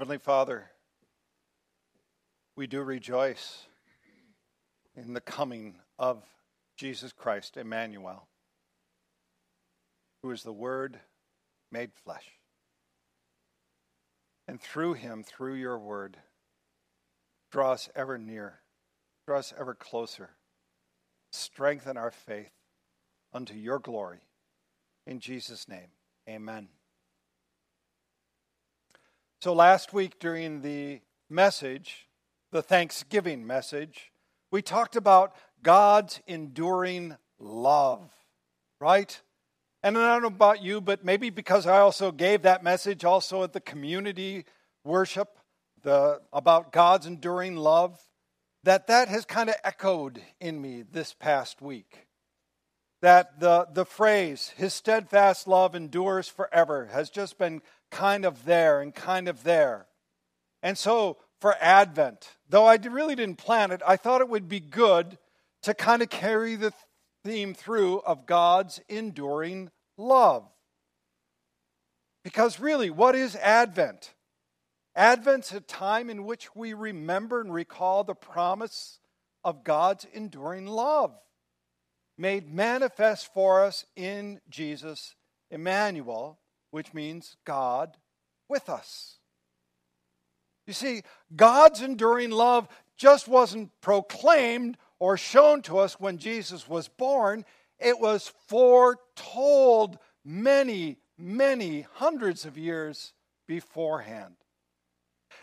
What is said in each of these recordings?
Heavenly Father, we do rejoice in the coming of Jesus Christ, Emmanuel, who is the Word made flesh. And through him, through your Word, draw us ever near, draw us ever closer, strengthen our faith unto your glory. In Jesus' name, amen. So last week during the message, the Thanksgiving message, we talked about God's enduring love, right? And I don't know about you, but maybe because I also gave that message also at the community worship the, about God's enduring love, that that has kind of echoed in me this past week. That the, the phrase, his steadfast love endures forever, has just been kind of there and kind of there. And so for Advent, though I really didn't plan it, I thought it would be good to kind of carry the theme through of God's enduring love. Because really, what is Advent? Advent's a time in which we remember and recall the promise of God's enduring love, made manifest for us in Jesus, Emmanuel, which means God with us. You see, God's enduring love just wasn't proclaimed or shown to us when Jesus was born, it was foretold many, many hundreds of years beforehand.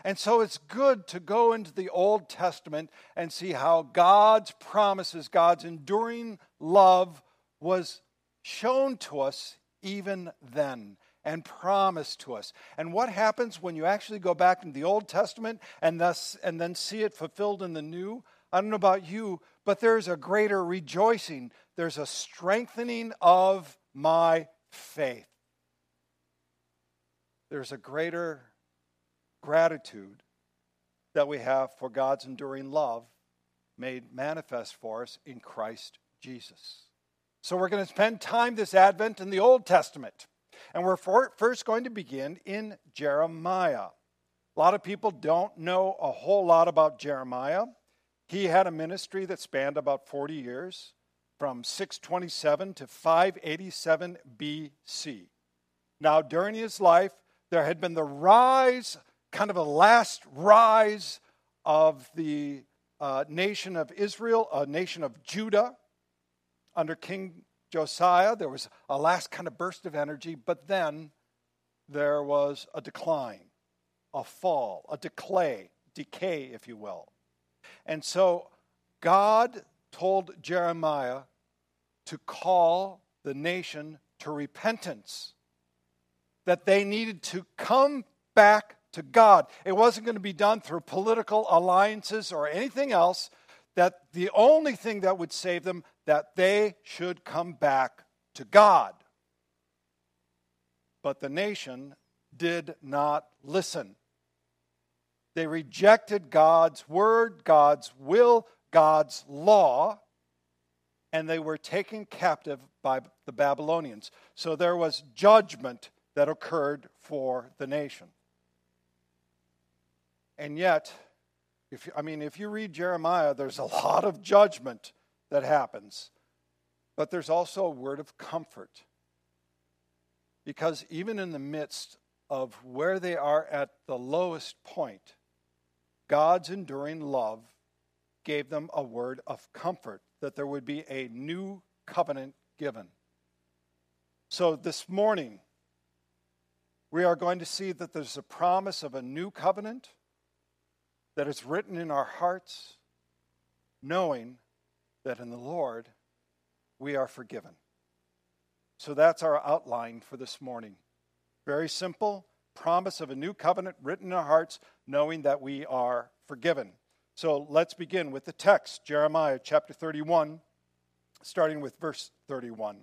And so it's good to go into the Old Testament and see how God's promises, God's enduring love was shown to us even then and promised to us. And what happens when you actually go back into the Old Testament and thus and then see it fulfilled in the New? I don't know about you, but there's a greater rejoicing. There's a strengthening of my faith. There's a greater gratitude that we have for God's enduring love made manifest for us in Christ Jesus. So we're going to spend time this Advent in the Old Testament. And we're first going to begin in Jeremiah. A lot of people don't know a whole lot about Jeremiah. He had a ministry that spanned about 40 years, from 627 to 587 BC. Now, during his life, there had been the rise, kind of a last rise of the uh, nation of Israel, a nation of Judah, under King Josiah, there was a last kind of burst of energy, but then there was a decline, a fall, a decay, decay, if you will. And so God told Jeremiah to call the nation to repentance, that they needed to come back to God. It wasn't going to be done through political alliances or anything else, that the only thing that would save them, that they should come back to God. But the nation did not listen. They rejected God's word, God's will, God's law, and they were taken captive by the Babylonians. So there was judgment that occurred for the nation. And yet, if I mean, if you read Jeremiah, there's a lot of judgment that happens. But there's also a word of comfort. Because even in the midst of where they are at the lowest point, God's enduring love gave them a word of comfort that there would be a new covenant given. So this morning, we are going to see that there's a promise of a new covenant that is written in our hearts, knowing that in the Lord we are forgiven. So that's our outline for this morning. Very simple promise of a new covenant written in our hearts, knowing that we are forgiven. So let's begin with the text Jeremiah chapter 31, starting with verse 31.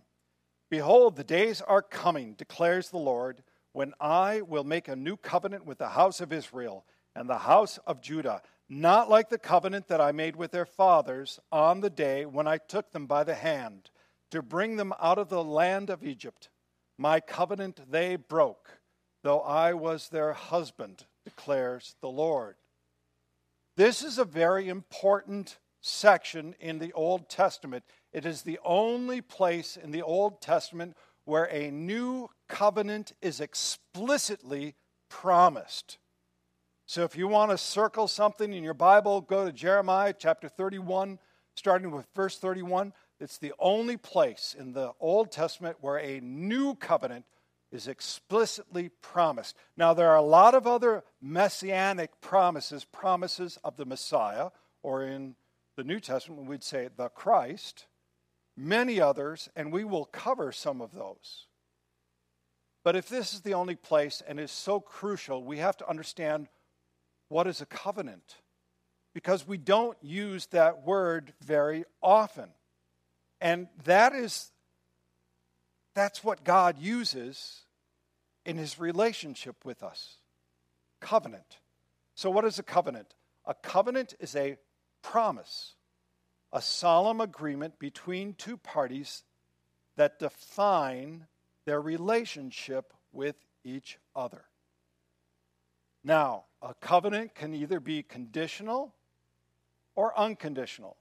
Behold, the days are coming, declares the Lord, when I will make a new covenant with the house of Israel and the house of Judah not like the covenant that I made with their fathers on the day when I took them by the hand to bring them out of the land of Egypt. My covenant they broke, though I was their husband, declares the Lord. This is a very important section in the Old Testament. It is the only place in the Old Testament where a new covenant is explicitly promised. So if you want to circle something in your Bible, go to Jeremiah chapter 31, starting with verse 31. It's the only place in the Old Testament where a new covenant is explicitly promised. Now, there are a lot of other messianic promises, promises of the Messiah, or in the New Testament, we'd say the Christ, many others, and we will cover some of those. But if this is the only place and is so crucial, we have to understand what is a covenant because we don't use that word very often. And that is that's what God uses in his relationship with us. Covenant. So what is a covenant? A covenant is a promise, a solemn agreement between two parties that define their relationship with each other. Now, a covenant can either be conditional or unconditional.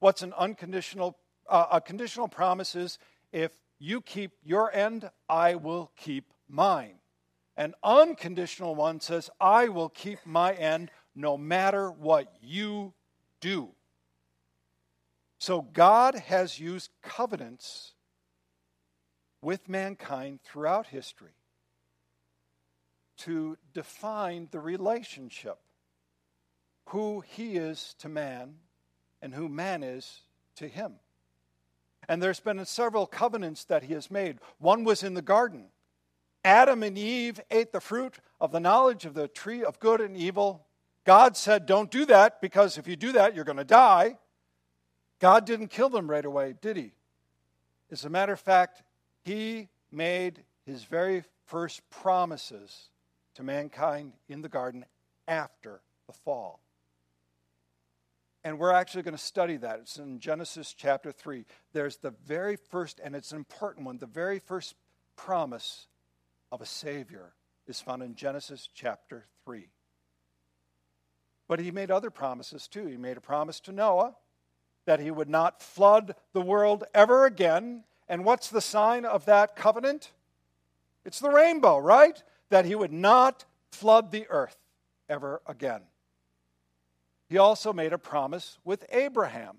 What's an unconditional? Uh, a conditional promise is if you keep your end, I will keep mine. An unconditional one says, I will keep my end no matter what you do. So God has used covenants with mankind throughout history to define the relationship who he is to man and who man is to him. And there's been several covenants that he has made. One was in the garden. Adam and Eve ate the fruit of the knowledge of the tree of good and evil. God said, Don't do that because if you do that, you're going to die. God didn't kill them right away, did he? As a matter of fact, he made his very first promises to mankind in the garden after the fall. And we're actually going to study that. It's in Genesis chapter 3. There's the very first, and it's an important one, the very first promise of a Savior is found in Genesis chapter 3. But he made other promises too. He made a promise to Noah that he would not flood the world ever again. And what's the sign of that covenant? It's the rainbow, right? That he would not flood the earth ever again. He also made a promise with Abraham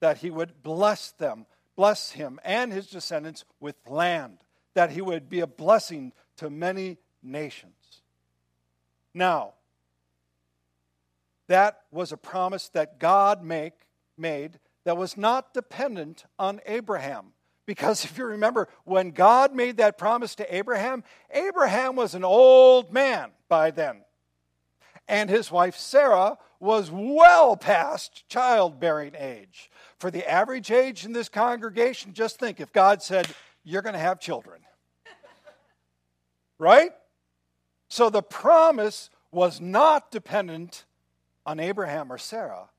that he would bless them, bless him and his descendants with land, that he would be a blessing to many nations. Now, that was a promise that God make, made that was not dependent on Abraham. Because if you remember, when God made that promise to Abraham, Abraham was an old man by then. And his wife Sarah was well past childbearing age. For the average age in this congregation, just think if God said, You're going to have children. right? So the promise was not dependent on Abraham or Sarah,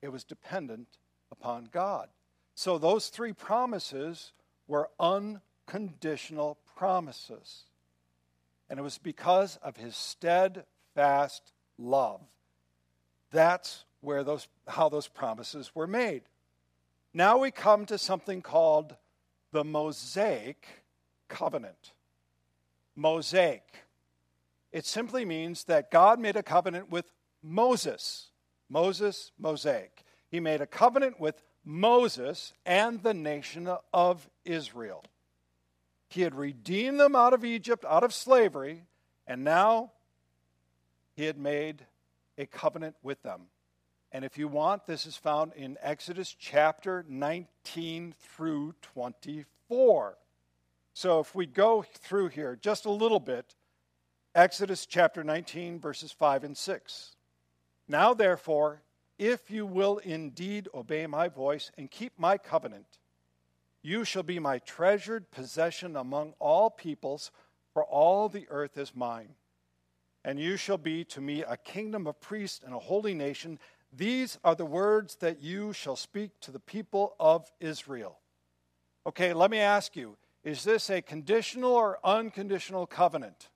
it was dependent upon God. So those three promises were unconditional promises. And it was because of his steadfast love that's where those, how those promises were made. Now we come to something called the Mosaic covenant. Mosaic. It simply means that God made a covenant with Moses. Moses, Mosaic. He made a covenant with Moses and the nation of Israel. He had redeemed them out of Egypt, out of slavery, and now he had made a covenant with them. And if you want, this is found in Exodus chapter 19 through 24. So if we go through here just a little bit, Exodus chapter 19, verses 5 and 6. Now, therefore, if you will indeed obey my voice and keep my covenant, you shall be my treasured possession among all peoples, for all the earth is mine and you shall be to me a kingdom of priests and a holy nation. These are the words that you shall speak to the people of Israel. Okay, let me ask you is this a conditional or unconditional covenant?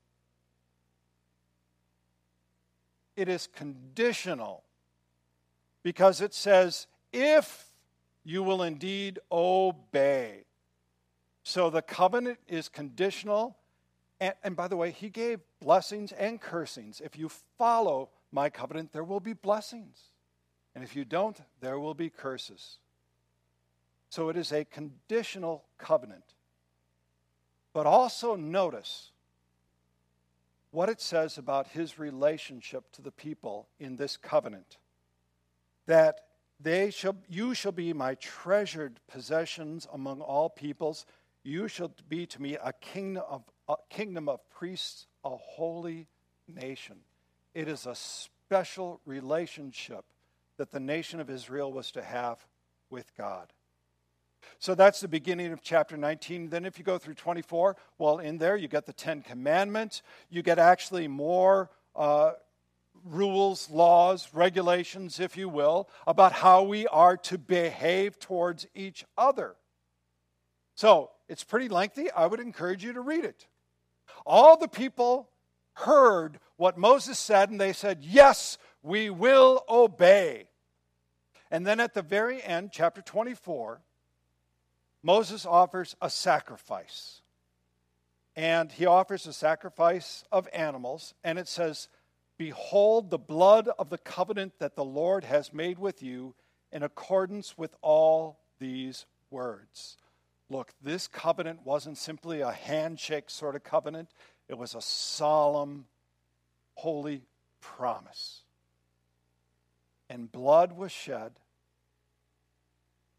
it is conditional because it says, if you will indeed obey. So the covenant is conditional. And, and, by the way, he gave blessings and cursings. If you follow my covenant, there will be blessings. And if you don't, there will be curses. So it is a conditional covenant. But also notice what it says about his relationship to the people in this covenant that they shall, you shall be my treasured possessions among all peoples. You shall be to me a kingdom of, a kingdom of priests, a holy nation. It is a special relationship that the nation of Israel was to have with God. So that's the beginning of chapter 19. Then, if you go through 24, well, in there you get the Ten Commandments. You get actually more uh, rules, laws, regulations, if you will, about how we are to behave towards each other. So it's pretty lengthy. I would encourage you to read it. All the people heard what Moses said, and they said, Yes, we will obey. And then at the very end, chapter 24, Moses offers a sacrifice. And he offers a sacrifice of animals, and it says, Behold the blood of the covenant that the Lord has made with you in accordance with all these words. Look, this covenant wasn't simply a handshake sort of covenant, it was a solemn, holy promise. And blood was shed,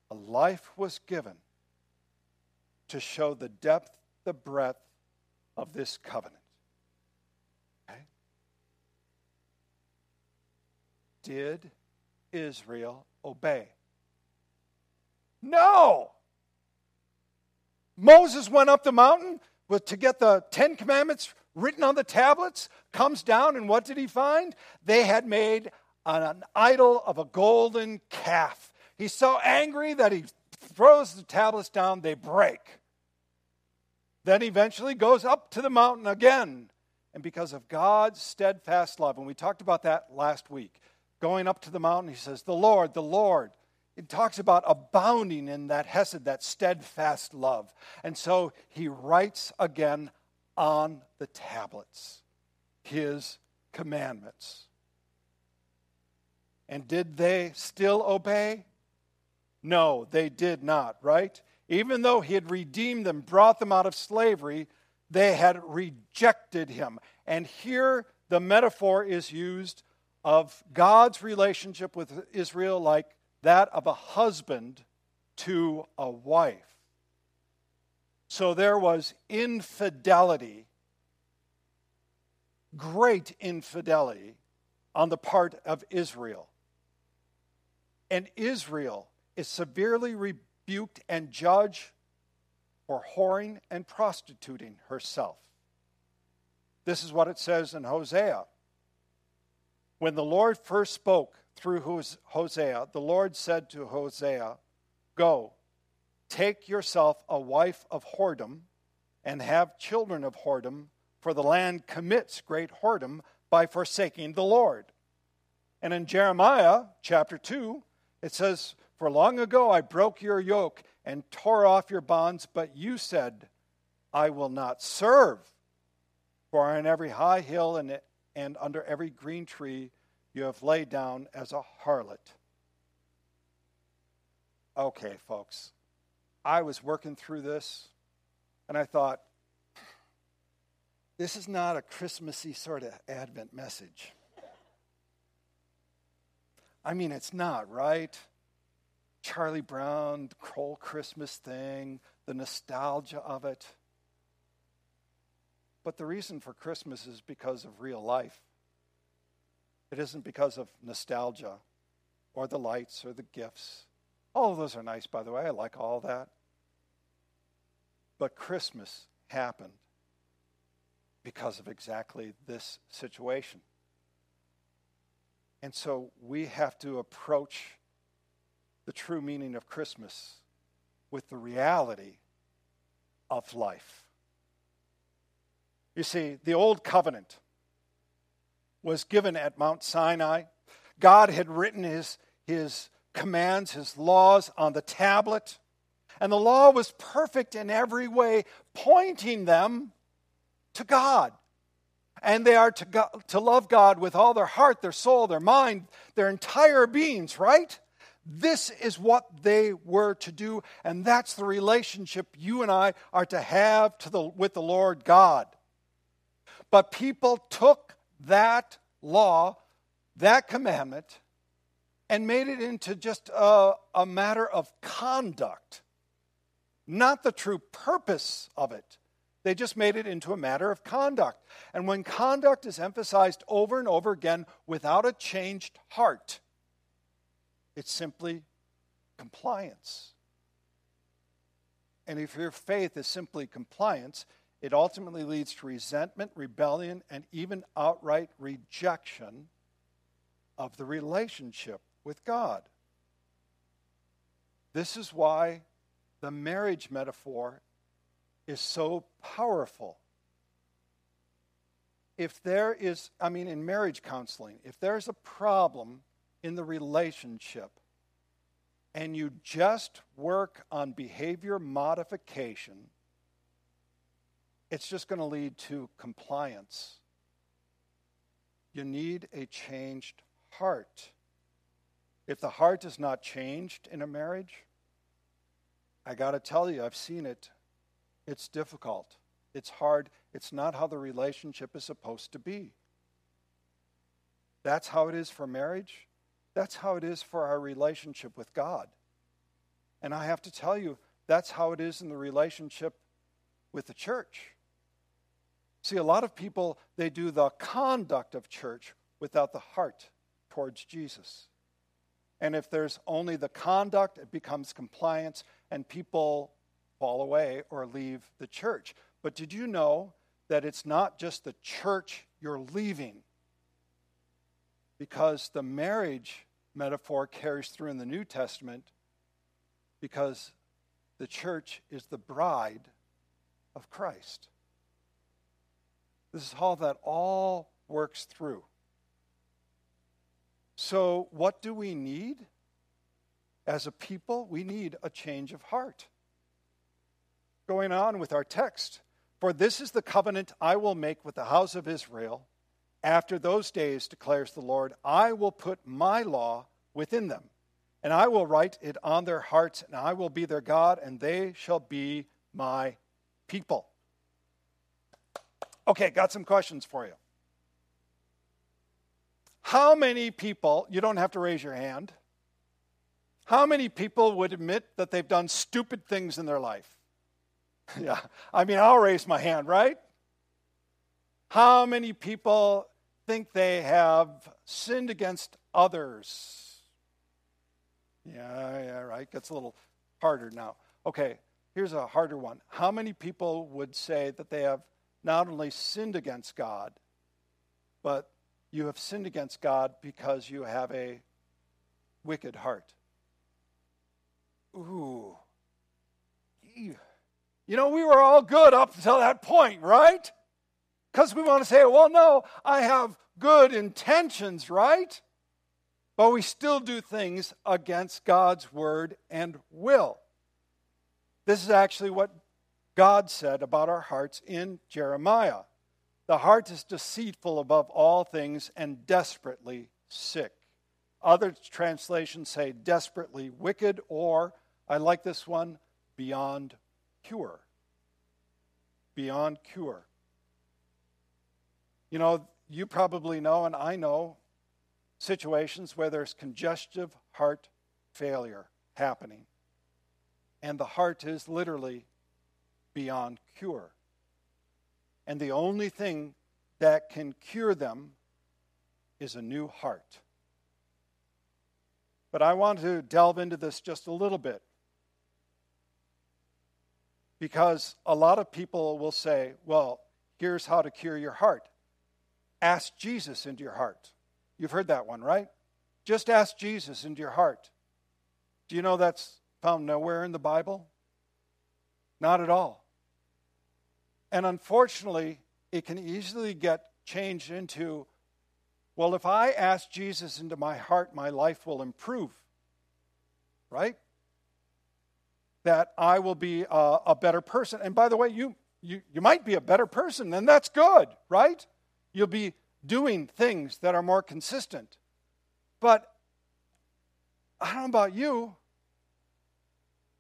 a life was given to show the depth, the breadth of this covenant. Did Israel obey? No. Moses went up the mountain to get the Ten Commandments written on the tablets, comes down, and what did he find? They had made an idol of a golden calf. He's so angry that he throws the tablets down, they break. Then eventually goes up to the mountain again. And because of God's steadfast love, and we talked about that last week, going up to the mountain, he says, The Lord, the Lord. It talks about abounding in that hesed, that steadfast love. And so he writes again on the tablets his commandments. And did they still obey? No, they did not, right? Even though he had redeemed them, brought them out of slavery, they had rejected him. And here the metaphor is used of God's relationship with Israel like that of a husband to a wife. So there was infidelity, great infidelity on the part of Israel. And Israel is severely rebuked and judged for whoring and prostituting herself. This is what it says in Hosea when the Lord first spoke through Hosea, the Lord said to Hosea, Go, take yourself a wife of whoredom and have children of whoredom, for the land commits great whoredom by forsaking the Lord. And in Jeremiah chapter 2, it says, For long ago I broke your yoke and tore off your bonds, but you said, I will not serve. For on every high hill and and under every green tree you have laid down as a harlot. Okay, folks, I was working through this and I thought, this is not a Christmassy sort of Advent message. I mean, it's not, right? Charlie Brown, the whole Christmas thing, the nostalgia of it. But the reason for Christmas is because of real life. It isn't because of nostalgia or the lights or the gifts. All those are nice, by the way. I like all that. But Christmas happened because of exactly this situation. And so we have to approach the true meaning of Christmas with the reality of life. You see, the old covenant was given at Mount Sinai. God had written his, his commands, his laws on the tablet. And the law was perfect in every way, pointing them to God. And they are to, go, to love God with all their heart, their soul, their mind, their entire beings, right? This is what they were to do, and that's the relationship you and I are to have to the, with the Lord God. But people took that law, that commandment, and made it into just a, a matter of conduct, not the true purpose of it. They just made it into a matter of conduct. And when conduct is emphasized over and over again without a changed heart, it's simply compliance. And if your faith is simply compliance, it ultimately leads to resentment, rebellion, and even outright rejection of the relationship with God. This is why the marriage metaphor is so powerful. If there is, I mean, in marriage counseling, if there's a problem in the relationship and you just work on behavior modification, it's just going to lead to compliance. You need a changed heart. If the heart is not changed in a marriage, I got to tell you, I've seen it. It's difficult. It's hard. It's not how the relationship is supposed to be. That's how it is for marriage. That's how it is for our relationship with God. And I have to tell you, that's how it is in the relationship with the church. See, a lot of people, they do the conduct of church without the heart towards Jesus. And if there's only the conduct, it becomes compliance, and people fall away or leave the church. But did you know that it's not just the church you're leaving? Because the marriage metaphor carries through in the New Testament because the church is the bride of Christ. This is how that all works through. So, what do we need as a people? We need a change of heart. Going on with our text. For this is the covenant I will make with the house of Israel after those days, declares the Lord, I will put my law within them, and I will write it on their hearts, and I will be their God, and they shall be my people. Okay, got some questions for you. How many people, you don't have to raise your hand, how many people would admit that they've done stupid things in their life? yeah, I mean, I'll raise my hand, right? How many people think they have sinned against others? Yeah, yeah, right. Gets a little harder now. Okay, here's a harder one. How many people would say that they have not only sinned against God, but you have sinned against God because you have a wicked heart? Ooh. You know, we were all good up until that point, right? Because we want to say, well, no, I have good intentions, right? But we still do things against God's word and will. This is actually what God said about our hearts in Jeremiah. The heart is deceitful above all things and desperately sick. Other translations say desperately wicked, or I like this one, beyond cure. Beyond cure. You know, you probably know, and I know, situations where there's congestive heart failure happening. And the heart is literally beyond cure. And the only thing that can cure them is a new heart. But I want to delve into this just a little bit. Because a lot of people will say, well, here's how to cure your heart ask Jesus into your heart. You've heard that one, right? Just ask Jesus into your heart. Do you know that's found nowhere in the Bible? Not at all. And unfortunately, it can easily get changed into well, if I ask Jesus into my heart, my life will improve, right? That I will be a, a better person. And by the way, you, you, you might be a better person, and that's good, right? You'll be doing things that are more consistent. But I don't know about you.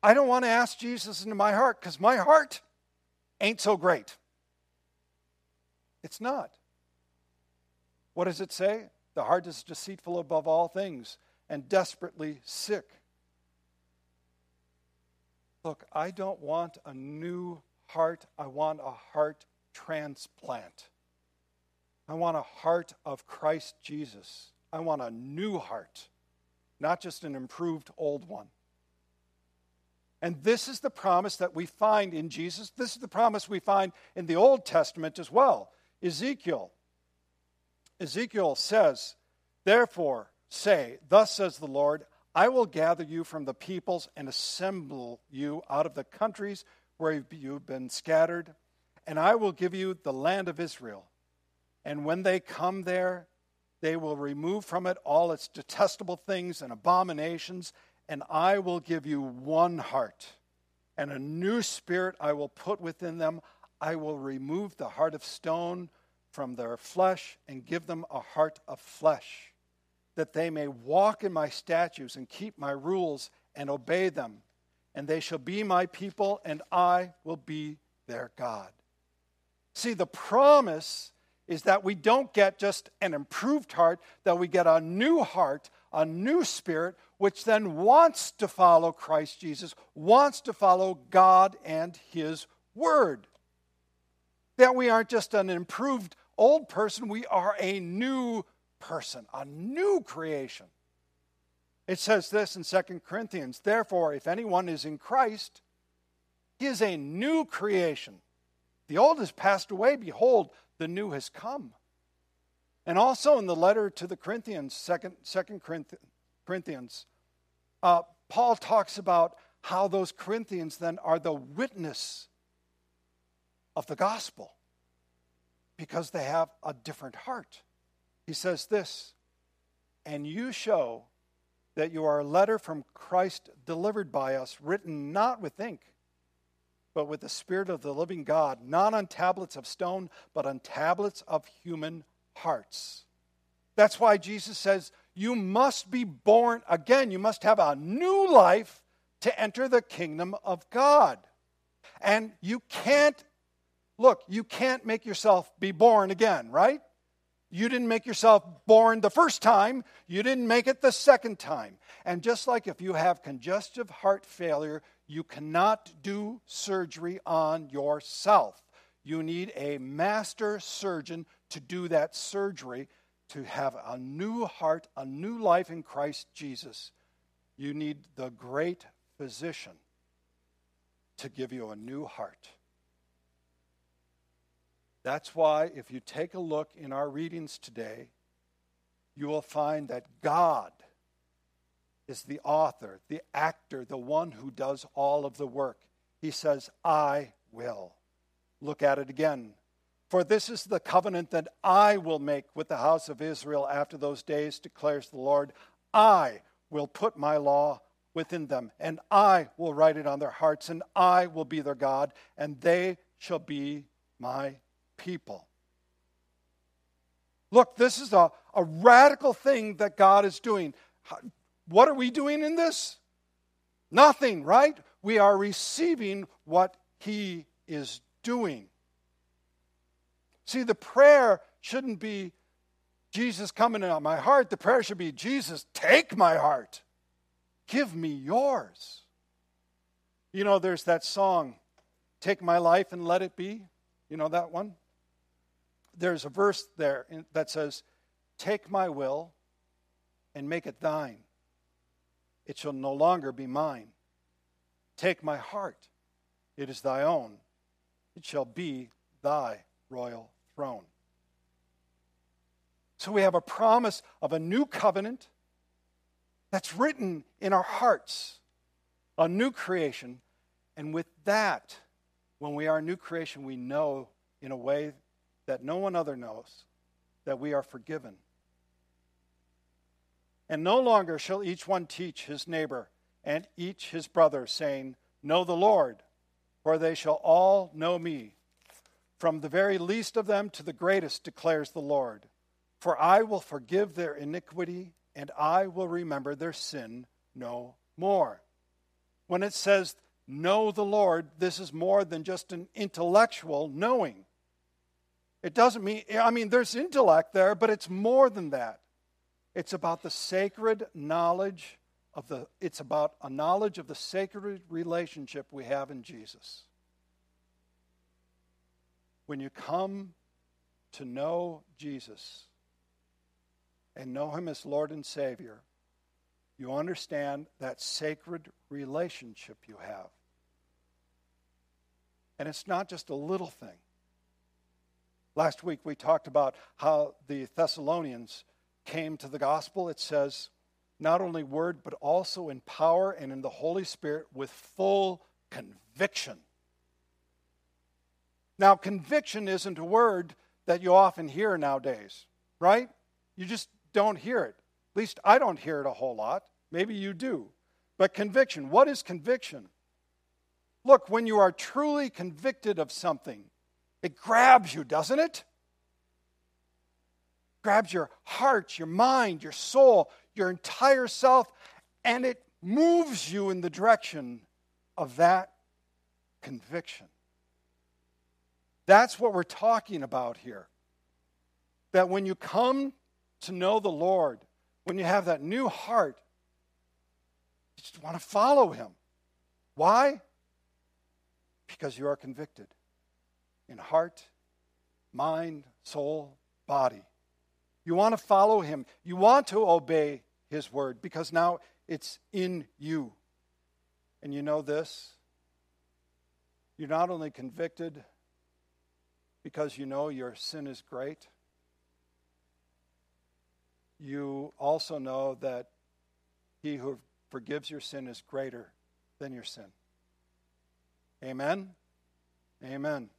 I don't want to ask Jesus into my heart because my heart ain't so great. It's not. What does it say? The heart is deceitful above all things and desperately sick. Look, I don't want a new heart, I want a heart transplant. I want a heart of Christ Jesus. I want a new heart, not just an improved old one. And this is the promise that we find in Jesus. This is the promise we find in the Old Testament as well. Ezekiel. Ezekiel says, Therefore, say, Thus says the Lord, I will gather you from the peoples and assemble you out of the countries where you've been scattered, and I will give you the land of Israel. And when they come there, they will remove from it all its detestable things and abominations, and I will give you one heart, and a new spirit I will put within them. I will remove the heart of stone from their flesh and give them a heart of flesh, that they may walk in my statutes and keep my rules and obey them and they shall be my people, and I will be their God. See, the promise is that we don't get just an improved heart, that we get a new heart, a new spirit, which then wants to follow Christ Jesus, wants to follow God and His Word. That we aren't just an improved old person, we are a new person, a new creation. It says this in 2 Corinthians Therefore, if anyone is in Christ, he is a new creation. The old has passed away. Behold, the new has come. And also in the letter to the Corinthians, 2nd, 2nd Corinthians, uh, Paul talks about how those Corinthians then are the witness of the gospel because they have a different heart. He says this, and you show that you are a letter from Christ delivered by us, written not with ink, but with the Spirit of the living God, not on tablets of stone, but on tablets of human hearts. That's why Jesus says, You must be born again. You must have a new life to enter the kingdom of God. And you can't, look, you can't make yourself be born again, right? You didn't make yourself born the first time, you didn't make it the second time. And just like if you have congestive heart failure, you cannot do surgery on yourself. You need a master surgeon to do that surgery to have a new heart, a new life in Christ Jesus. You need the great physician to give you a new heart. That's why, if you take a look in our readings today, you will find that God is the author, the actor, the one who does all of the work. He says, I will. Look at it again. For this is the covenant that I will make with the house of Israel after those days, declares the Lord. I will put my law within them, and I will write it on their hearts, and I will be their God, and they shall be my people. Look, this is a, a radical thing that God is doing. What are we doing in this? Nothing, right? We are receiving what He is doing. See, the prayer shouldn't be, Jesus, coming into my heart. The prayer should be, Jesus, take my heart. Give me yours. You know, there's that song, Take My Life and Let It Be. You know that one? there's a verse there that says, Take my will and make it thine. It shall no longer be mine. Take my heart, it is thy own. It shall be thy royal throne. So we have a promise of a new covenant that's written in our hearts, a new creation. And with that, when we are a new creation, we know in a way that no one other knows that we are forgiven And no longer shall each one teach his neighbor and each his brother, saying, Know the Lord, for they shall all know me, from the very least of them to the greatest, declares the Lord. For I will forgive their iniquity, and I will remember their sin no more. When it says, Know the Lord, this is more than just an intellectual knowing. It doesn't mean, I mean, there's intellect there, but it's more than that. It's about the sacred knowledge of the, it's about a knowledge of the sacred relationship we have in Jesus. When you come to know Jesus and know Him as Lord and Savior, you understand that sacred relationship you have. And it's not just a little thing. Last week we talked about how the Thessalonians came to the gospel, it says, not only word, but also in power and in the Holy Spirit with full conviction. Now, conviction isn't a word that you often hear nowadays, right? You just don't hear it. At least I don't hear it a whole lot. Maybe you do. But conviction, what is conviction? Look, when you are truly convicted of something, it grabs you, doesn't it? grabs your heart, your mind, your soul, your entire self, and it moves you in the direction of that conviction. That's what we're talking about here. That when you come to know the Lord, when you have that new heart, you just want to follow Him. Why? Because you are convicted in heart, mind, soul, body. You want to follow him. You want to obey his word because now it's in you. And you know this? You're not only convicted because you know your sin is great, you also know that he who forgives your sin is greater than your sin. Amen? Amen.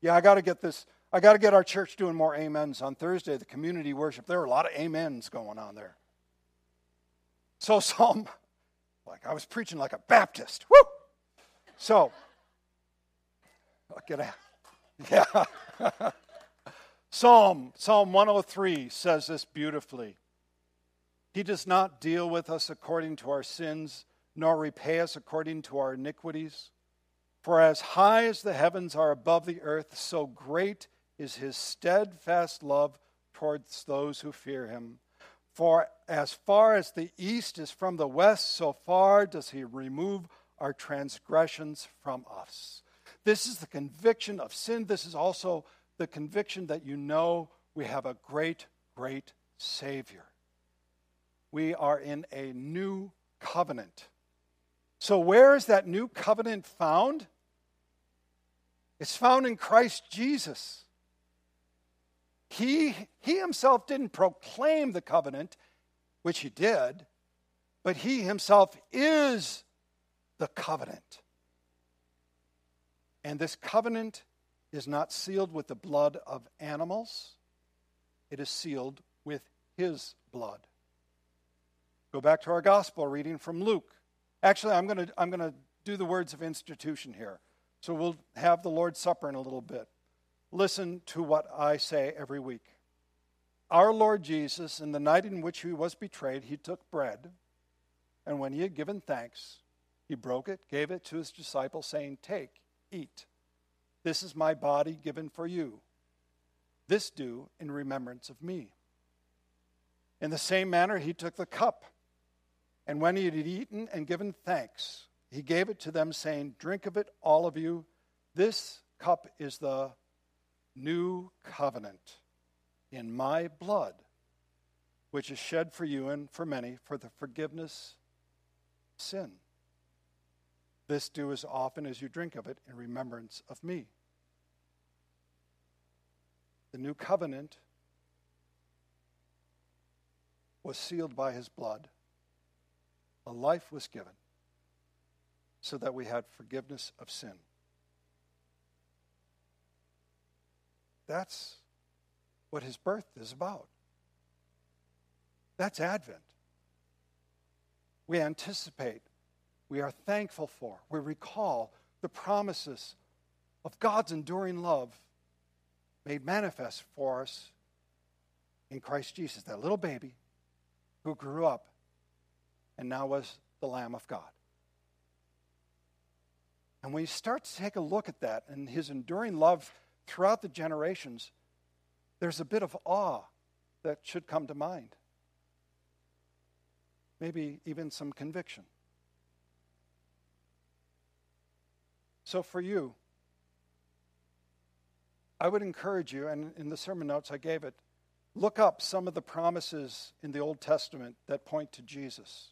Yeah, I got to get this I got to get our church doing more amens on Thursday, the community worship. There are a lot of amens going on there. So, Psalm, like I was preaching like a Baptist. Woo! So, I'll get out. Yeah. Psalm, Psalm 103 says this beautifully. He does not deal with us according to our sins, nor repay us according to our iniquities. For as high as the heavens are above the earth, so great is his steadfast love towards those who fear him. For as far as the east is from the west, so far does he remove our transgressions from us. This is the conviction of sin. This is also the conviction that you know we have a great, great Savior. We are in a new covenant. So, where is that new covenant found? It's found in Christ Jesus. He, he himself didn't proclaim the covenant, which he did, but he himself is the covenant. And this covenant is not sealed with the blood of animals, it is sealed with his blood. Go back to our gospel reading from Luke. Actually, I'm going to I'm going to do the words of institution here. So we'll have the Lord's Supper in a little bit listen to what I say every week. Our Lord Jesus, in the night in which he was betrayed, he took bread, and when he had given thanks, he broke it, gave it to his disciples, saying, Take, eat. This is my body given for you. This do in remembrance of me. In the same manner, he took the cup, and when he had eaten and given thanks, he gave it to them, saying, Drink of it, all of you. This cup is the new covenant in my blood, which is shed for you and for many for the forgiveness of sin. This do as often as you drink of it in remembrance of me. The new covenant was sealed by his blood. A life was given so that we had forgiveness of sin. That's what his birth is about. That's Advent. We anticipate, we are thankful for, we recall the promises of God's enduring love made manifest for us in Christ Jesus, that little baby who grew up and now was the Lamb of God. And when you start to take a look at that and his enduring love throughout the generations, there's a bit of awe that should come to mind. Maybe even some conviction. So, for you, I would encourage you, and in the sermon notes I gave it, look up some of the promises in the Old Testament that point to Jesus.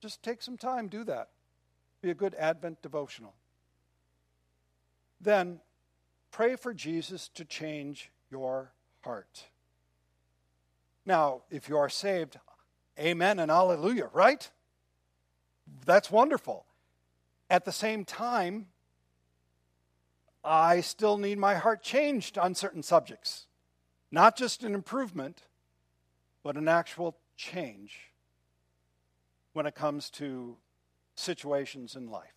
Just take some time, do that. Be a good Advent devotional. Then pray for Jesus to change your heart. Now, if you are saved, amen and hallelujah, right? That's wonderful. At the same time, I still need my heart changed on certain subjects. Not just an improvement, but an actual change when it comes to situations in life.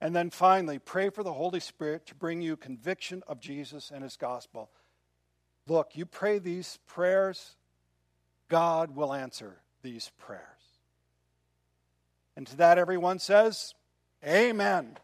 And then finally, pray for the Holy Spirit to bring you conviction of Jesus and his gospel. Look, you pray these prayers, God will answer these prayers. And to that, everyone says, Amen.